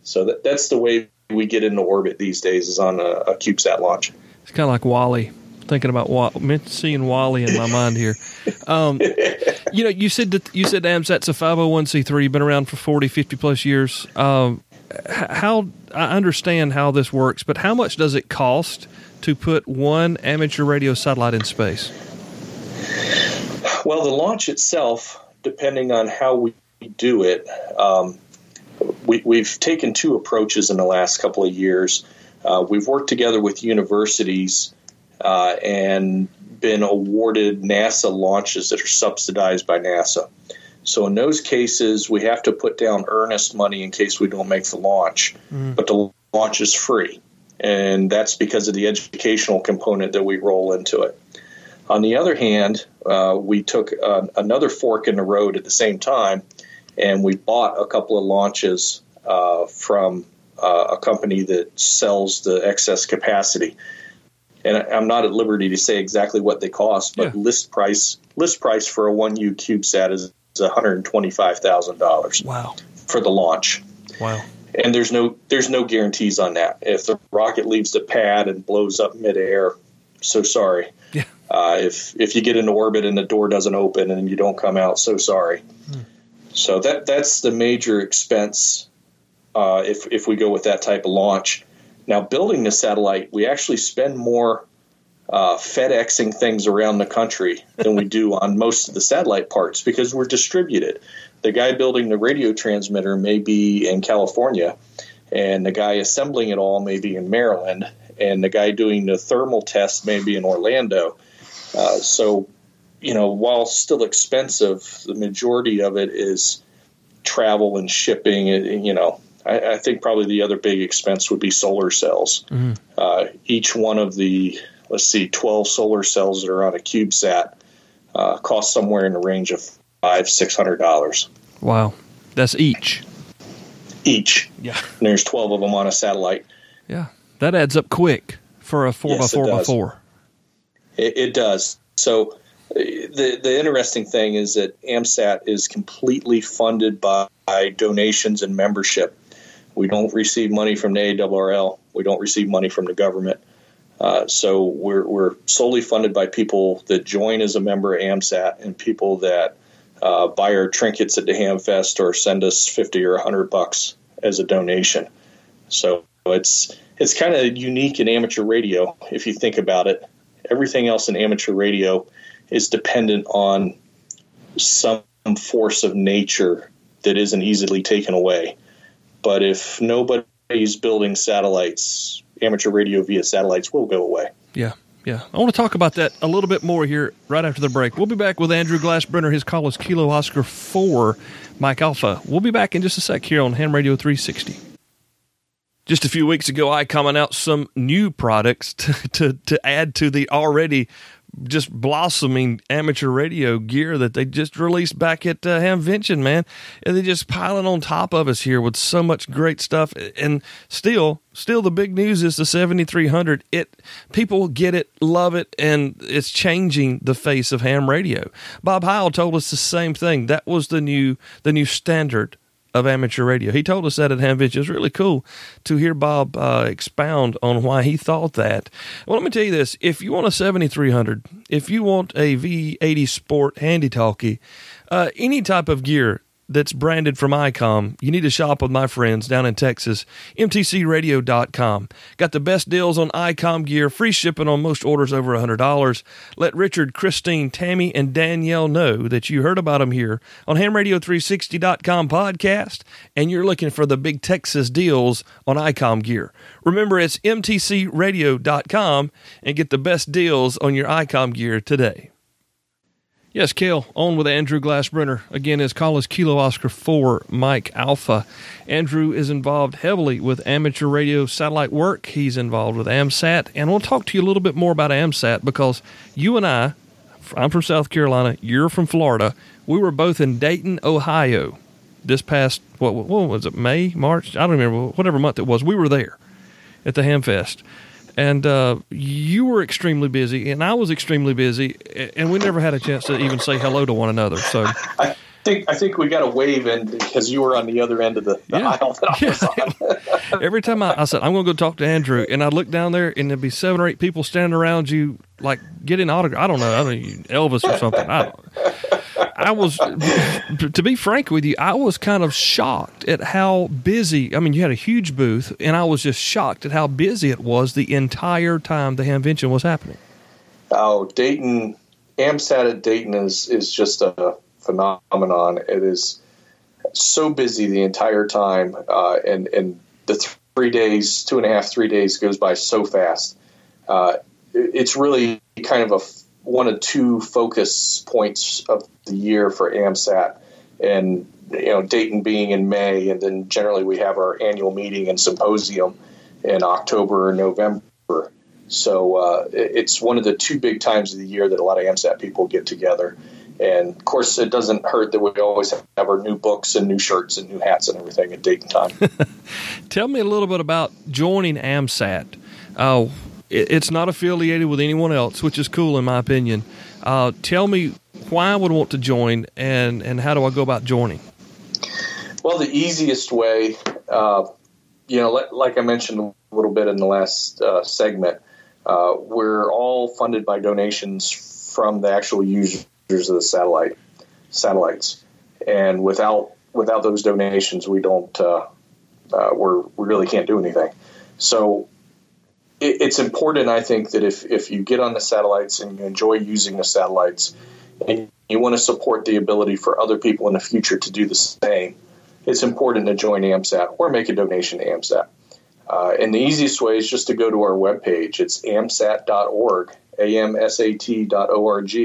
So that, that's the way we get into orbit these days is on a, a CubeSat launch.
It's kind of like WALL-E. Thinking about seeing WALL-E in my mind here. Um, you know, you said that you said AMSAT's a 501c3, been around for 40, 50 plus years. Um, how I understand how this works, but how much does it cost to put one amateur radio satellite in space?
Well, the launch itself depending on how we do it, um, we, have taken two approaches in the last couple of years. Uh, we've worked together with universities uh, and been awarded NASA launches that are subsidized by NASA. So in those cases, we have to put down earnest money in case we don't make the launch, mm. but the launch is free, and that's because of the educational component that we roll into it. On the other hand, uh, we took uh, another fork in the road at the same time, and we bought a couple of launches uh, from uh, a company that sells the excess capacity. And I'm not at liberty to say exactly what they cost, but yeah. list price list price for a one U CubeSat is one hundred twenty five thousand dollars.
Wow!
For the launch.
Wow!
And there's no there's no guarantees on that. If the rocket leaves the pad and blows up midair, so sorry.
Yeah.
Uh, if if you get into orbit and the door doesn't open and you don't come out, so sorry. Hmm. So that that's the major expense uh, if if we go with that type of launch. Now, building the satellite, we actually spend more uh, FedExing things around the country than we do on most of the satellite parts because we're distributed. The guy building the radio transmitter may be in California, and the guy assembling it all may be in Maryland, and the guy doing the thermal test may be in Orlando. Uh, so, you know, while still expensive, the majority of it is travel and shipping. And, you know, I, I, think probably the other big expense would be solar cells. Mm-hmm. Uh, each one of the, let's see, 12 solar cells that are on a CubeSat uh, cost somewhere in the range of five, six hundred dollars.
Wow, that's each.
Each.
Yeah.
And there's 12 of them on a satellite.
Yeah. That adds up quick for a four yes, by four by four.
It, it, does. So the the interesting thing is that AMSAT is completely funded by, by donations and membership. We don't receive money from the ARRL. We don't receive money from the government. Uh, so we're, we're solely funded by people that join as a member of AMSAT and people that uh, buy our trinkets at the Hamfest or send us 50 or 100 bucks as a donation. So it's it's kind of unique in amateur radio if you think about it. Everything else in amateur radio is dependent on some force of nature that isn't easily taken away. But if nobody's building satellites, amateur radio via satellites will go away.
Yeah. Yeah, I want to talk about that a little bit more here right after the break. We'll be back with Andrew Glassbrenner. His call is Kilo Oscar 4 Mike Alpha. We'll be back in just a sec here on Ham Radio 360. Just a few weeks ago, I commented out some new products to, to, to add to the already just blossoming amateur radio gear that they just released back at uh, Hamvention, man. And they just piling on top of us here with so much great stuff. And still, still the big news is the 7300. It people get it, love it, and it's changing the face of ham radio. Bob Heil told us the same thing. That was the new the new standard of amateur radio. He told us that at Hamvention. It was really cool to hear Bob uh, expound on why he thought that. Well, let me tell you this: if you want a 7300, if you want a V80 Sport handy talkie, uh, any type of gear that's branded from ICOM, you need to shop with my friends down in Texas, mtcradio.com. Got the best deals on ICOM gear, free shipping on most orders over $100. Let Richard, Christine, Tammy, and Danielle know that you heard about them here on hamradio360.com podcast and you're looking for the big Texas deals on ICOM gear. Remember, it's mtcradio.com and get the best deals on your ICOM gear today. Yes, Cale, on with Andrew Glassbrenner. Again, his call is Kilo Oscar 4 Mike Alpha. Andrew is involved heavily with amateur radio satellite work. He's involved with AMSAT, and we'll talk to you a little bit more about AMSAT because you and I, I'm from South Carolina, you're from Florida. We were both in Dayton, Ohio this past, what, what was it, May, March? I don't remember, whatever month it was. We were there at the Hamfest and uh, you were extremely busy, and I was extremely busy, and we never had a chance to even say hello to one another. So.
I think I think we got a wave in because you were on the other end of the, the yeah. aisle that I.
Every time I, I said I'm going to go talk to Andrew, and I'd look down there, and there'd be seven or eight people standing around you, like getting autograph. I don't know, I don't know, Elvis or something. I don't. I was, to be frank with you, I was kind of shocked at how busy. I mean, you had a huge booth, and I was just shocked at how busy it was the entire time the Hamvention was happening.
Oh, Dayton, AMSAT at Dayton is is just a phenomenon. It is so busy the entire time, uh, and and the three days, two and a half, three days goes by so fast. Uh, it's really kind of a one of two focus points of the year for AMSAT, and you know Dayton being in May, and then generally we have our annual meeting and symposium in October or November. So uh, it's one of the two big times of the year that a lot of AMSAT people get together. And of course, it doesn't hurt that we always have our new books and new shirts and new hats and everything at Dayton time.
Tell me a little bit about joining AMSAT. Uh, it's not affiliated with anyone else, which is cool in my opinion. Uh, tell me why I would want to join and, and how do I go about joining?
Well, the easiest way, uh, you know, like I mentioned a little bit in the last uh, segment, uh, we're all funded by donations from the actual users of the satellite satellites, and without without those donations, we don't uh, uh, we're we really can't do anything. So it, it's important, I think, that if, if you get on the satellites and you enjoy using the satellites and you want to support the ability for other people in the future to do the same, it's important to join AMSAT or make a donation to AMSAT. Uh, and the easiest way is just to go to our webpage. It's amsat.org, amsat.org,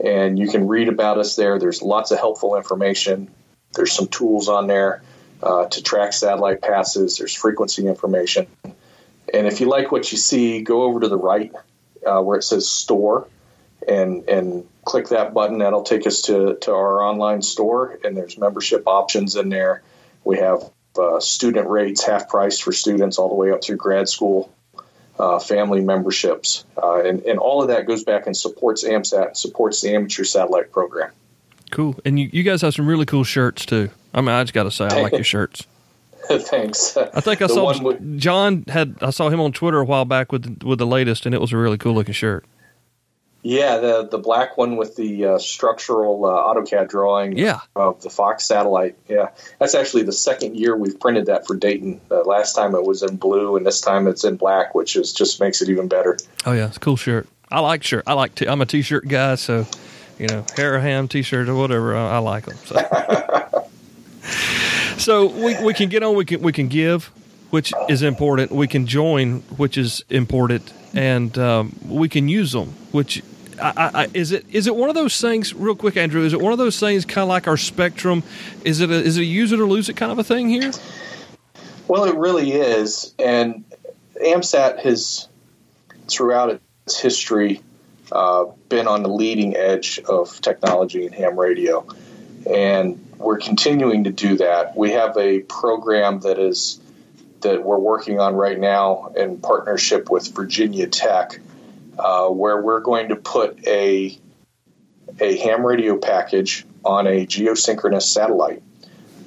and you can read about us there. There's lots of helpful information. There's some tools on there uh, to track satellite passes. There's frequency information. And if you like what you see, go over to the right uh, where it says store and and click that button. That'll take us to, to our online store, and there's membership options in there. We have uh, student rates, half price for students, all the way up through grad school, uh, family memberships, uh, and and all of that goes back and supports AMSAT, supports the amateur satellite program.
Cool, and you, you guys have some really cool shirts too. I mean, I just got to say, I like your shirts.
Thanks.
I think I the saw with, John had I saw him on Twitter a while back with with the latest, and it was a really cool looking shirt.
Yeah, the the black one with the uh, structural uh, AutoCAD drawing
yeah.
of the Fox satellite. Yeah, that's actually the second year we've printed that for Dayton. Uh, last time it was in blue, and this time it's in black, which is just makes it even better.
Oh yeah, it's a cool shirt. I like shirt. I like. T- I'm a t-shirt guy, so you know, Haraham t-shirt or whatever. I, I like them. So. so we, we can get on. We can we can give, which is important. We can join, which is important, and um, we can use them, which I, I, is it is it one of those things? Real quick, Andrew, is it one of those things kind of like our spectrum? Is it a, is it a use it or lose it kind of a thing here?
Well, it really is, and AMSAT has throughout its history uh, been on the leading edge of technology in ham radio, and we're continuing to do that. We have a program that is that we're working on right now in partnership with Virginia Tech, uh, where we're going to put a a ham radio package on a geosynchronous satellite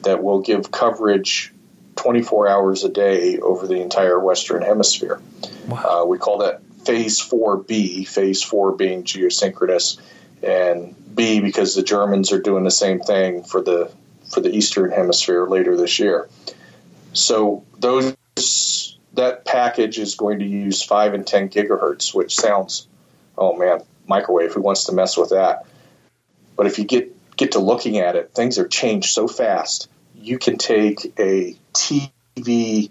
that will give coverage 24 hours a day over the entire Western Hemisphere. Wow. Uh, we call that Phase 4B, Phase 4 being geosynchronous, and B because the Germans are doing the same thing for the for the Eastern Hemisphere later this year. So those that package is going to use five and ten gigahertz, which sounds, oh man, microwave. Who wants to mess with that? But if you get get to looking at it, things are changed so fast. You can take a TV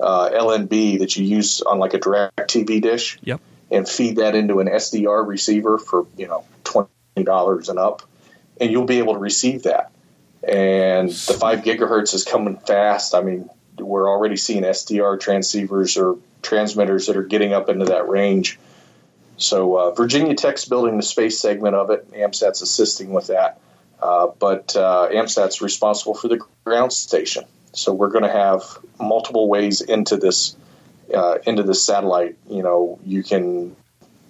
uh, LNB that you use on like a direct TV dish,
Yep.
and feed that into an SDR receiver for you know twenty dollars and up, and you'll be able to receive that. And the five gigahertz is coming fast. I mean, we're already seeing SDR transceivers or transmitters that are getting up into that range. So uh, Virginia Tech's building the space segment of it. AMSAT's assisting with that, uh, but uh, AMSAT's responsible for the ground station. So we're going to have multiple ways into this uh, into this satellite. You know, you can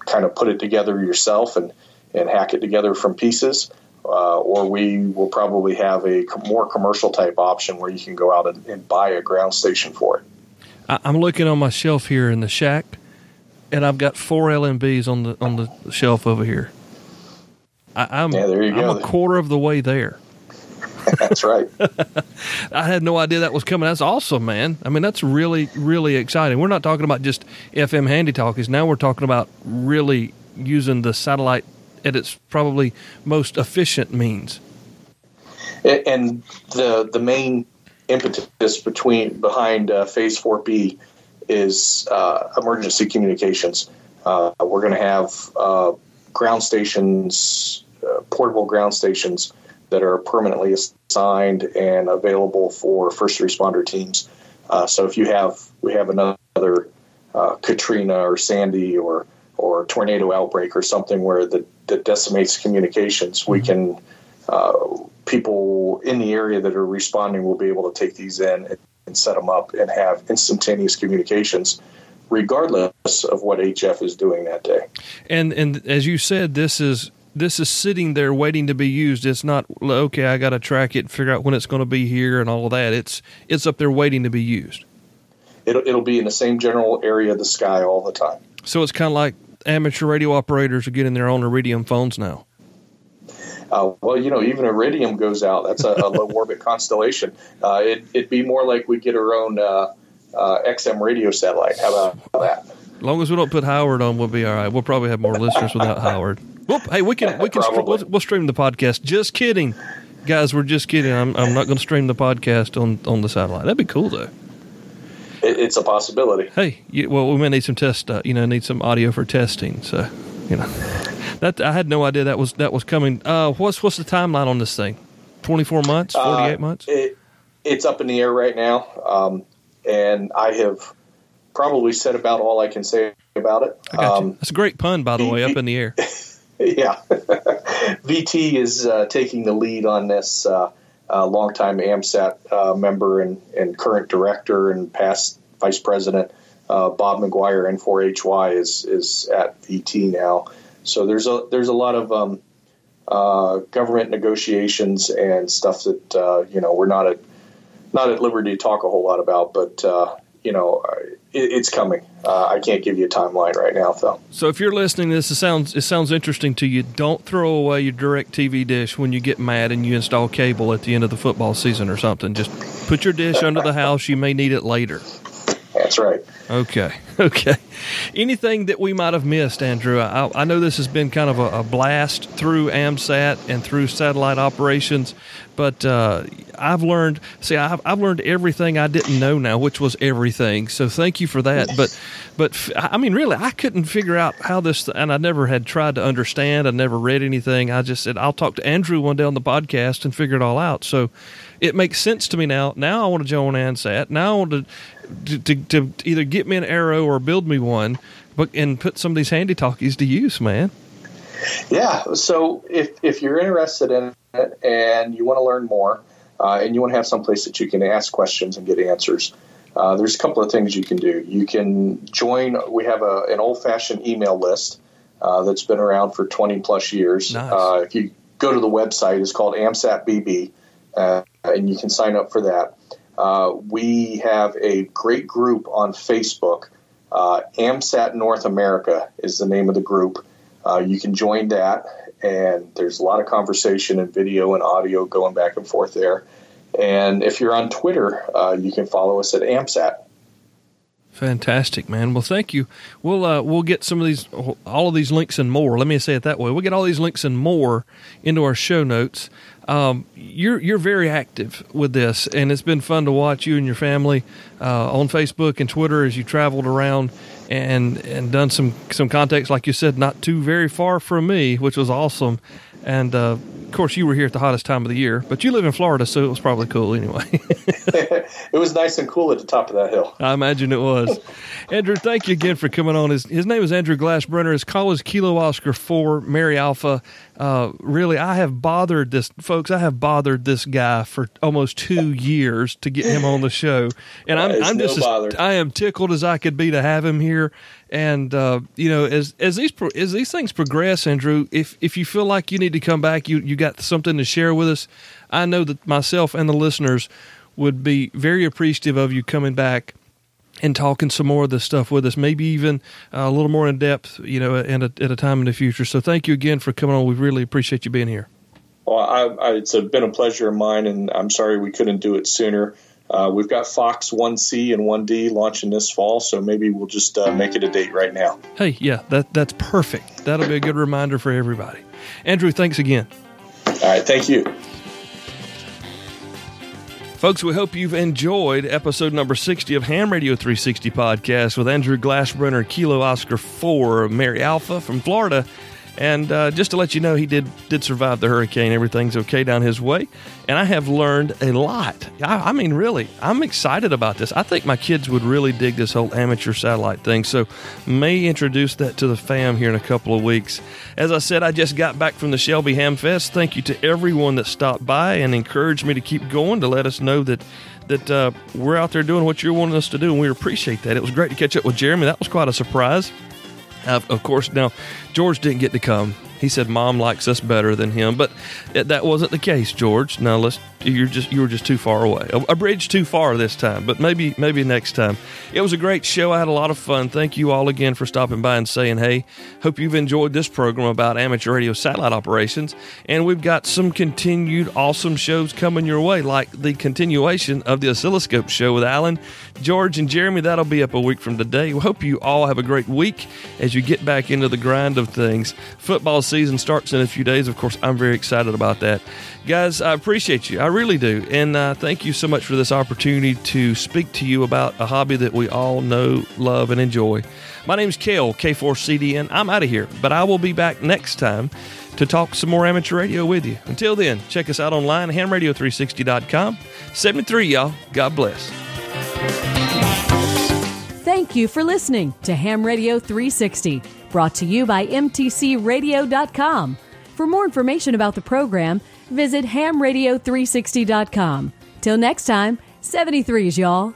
kind of put it together yourself and and hack it together from pieces. Uh, or we will probably have a more commercial type option where you can go out and, and buy a ground station for it.
I, I'm looking on my shelf here in the shack, and I've got four LNBs on the on the shelf over here. I, I'm
Yeah, there you
I'm
go.
a quarter of the way there.
That's right.
I had no idea that was coming. That's awesome, man. I mean, that's really, really exciting. We're not talking about just FM handy talkies. Now we're talking about really using the satellite at its probably most efficient means.
And the the main impetus between behind uh, Phase Four B is uh, emergency communications. Uh, we're going to have uh, ground stations, uh, portable ground stations that are permanently assigned and available for first responder teams. Uh, so if you have we have another Katrina or Sandy or or a tornado outbreak or something where that, that decimates communications, we can uh, people in the area that are responding will be able to take these in and, and set them up and have instantaneous communications, regardless of what HF is doing that day.
And and as you said, this is this is sitting there waiting to be used. It's not okay. I got to track it, and figure out when it's going to be here, and all of that. It's it's up there waiting to be used.
It'll, it'll be in the same general area of the sky all the time.
So it's kind of like amateur radio operators are getting their own Iridium phones now.
Uh, well, you know, even Iridium goes out. That's a, a low orbit constellation. Uh, it, it'd be more like we get our own uh, uh, XM radio satellite. How about that?
As long as we don't put Howard on, we'll be all right. We'll probably have more listeners without Howard. Whoop, hey, we can we can str- we'll, we'll stream the podcast. Just kidding, guys. We're just kidding. I'm I'm not going to stream the podcast on on the satellite. That'd be cool though.
It, it's a possibility.
Hey, you, well, we may need some test. Uh, you know, need some audio for testing. So, you know, that I had no idea that was that was coming. Uh, what's what's the timeline on this thing? Twenty four months, forty eight
Uh,
months.
It, it's up in the air right now, um, and I have probably said about all I can say about it.
I got
Um,
you. That's a great pun, by the
the-
way. Up in the air.
Yeah. VT is uh, taking the lead on this. Uh, longtime AMSAT uh, member and, and current director and past vice president uh, Bob McGwier N4HY is is at VT now. So there's a there's a lot of um, uh, government negotiations and stuff that uh, you know we're not at not at liberty to talk a whole lot about, but uh, you know it, it's coming. Uh, I can't give you a timeline right now, though.
So if you're listening to this, it sounds it sounds interesting to you. Don't throw away your direct TV dish when you get mad and you install cable at the end of the football season or something. Just put your dish under the house. You may need it later.
That's right.
Okay. Okay. Anything that we might have missed, Andrew? I, I know this has been kind of a, a blast through AMSAT and through satellite operations, but uh, I've learned. See, I've, I've learned everything I didn't know now, which was everything. So thank you for that. But, but I mean, really, I couldn't figure out how this, and I never had tried to understand. I never read anything. I just said I'll talk to Andrew one day on the podcast and figure it all out. So it makes sense to me now. Now I want to join AMSAT. Now I want to to, to, to either get me an arrow or build me one, but and put some of these handy talkies to use, man.
Yeah. So if if you're interested in it and you want to learn more, uh, and you want to have some place that you can ask questions and get answers, uh, there's a couple of things you can do. You can join. We have a, an old fashioned email list uh, that's been around for 20 plus years.
Nice.
Uh, if you go to the website, it's called AMSAT BB, uh, and you can sign up for that. Uh, we have a great group on Facebook. Uh, AMSAT North America is the name of the group. Uh, you can join that, and there's a lot of conversation and video and audio going back and forth there. And if you're on Twitter, uh, you can follow us at AMSAT.
Fantastic, man. Well, thank you. We'll uh, we'll get some of these, all of these links and more. Let me say it that way. We'll get all these links and more into our show notes. Um, you're you're very active with this, and it's been fun to watch you and your family uh, on Facebook and Twitter as you traveled around and and done some some contacts, like you said, not too very far from me, which was awesome. And uh, of course, you were here at the hottest time of the year, but you live in Florida, so it was probably cool anyway.
it was nice and cool at the top of that hill.
I imagine it was. Andrew, thank you again for coming on. His, his name is Andrew Glassbrenner. His call is Kilo Oscar 4, Mary Alpha. Uh, really, I have bothered this, folks, I have bothered this guy for almost two years to get him on the show. And I'm, I'm
no
just,
bother.
I am tickled as I could be to have him here. And uh, you know, as as these pro- as these things progress, Andrew, if if you feel like you need to come back, you you got something to share with us. I know that myself and the listeners would be very appreciative of you coming back and talking some more of this stuff with us, maybe even uh, a little more in depth, you know, at a, at a time in the future. So thank you again for coming on. We really appreciate you being here.
Well, I, I, it's a, been a pleasure of mine, and I'm sorry we couldn't do it sooner. Uh, we've got Fox 1C and 1D launching this fall, so maybe we'll just uh, make it a date right now.
Hey, yeah, that that's perfect. That'll be a good reminder for everybody. Andrew, thanks again.
All right, thank you.
Folks, we hope you've enjoyed episode number 60 of Ham Radio 360 podcast with Andrew Glassbrenner, Kilo Oscar 4, Mary Alpha from Florida. And uh, just to let you know, he did did survive the hurricane. Everything's okay down his way. And I have learned a lot. I, I mean, really, I'm excited about this. I think my kids would really dig this whole amateur satellite thing. So, may introduce that to the fam here in a couple of weeks. As I said, I just got back from the Shelby Ham Fest. Thank you to everyone that stopped by and encouraged me to keep going to let us know that that uh, we're out there doing what you're wanting us to do, and we appreciate that. It was great to catch up with Jeremy. That was quite a surprise. Of course, now George didn't get to come. He said mom likes us better than him, but that wasn't the case, George. Now let's you're just you were just too far away. A, a bridge too far this time, but maybe maybe next time. It was a great show. I had a lot of fun. Thank you all again for stopping by and saying hey. Hope you've enjoyed this program about amateur radio satellite operations, and we've got some continued awesome shows coming your way, like the continuation of the oscilloscope show with Alan, George, and Jeremy. That'll be up a week from today. We hope you all have a great week as you get back into the grind of things. Football season starts in a few days. Of course, I'm very excited about that. Guys, I appreciate you. I really do. And uh, thank you so much for this opportunity to speak to you about a hobby that we all know, love, and enjoy. My name's Cale, K4CDN. I'm out of here, but I will be back next time to talk some more amateur radio with you. Until then, check us out online, hamradio360.com. 73, y'all. God bless.
Thank you for listening to Ham Radio 360, brought to you by MTCRadio.com. For more information about the program, visit hamradio360.com. Till next time, 73s, y'all.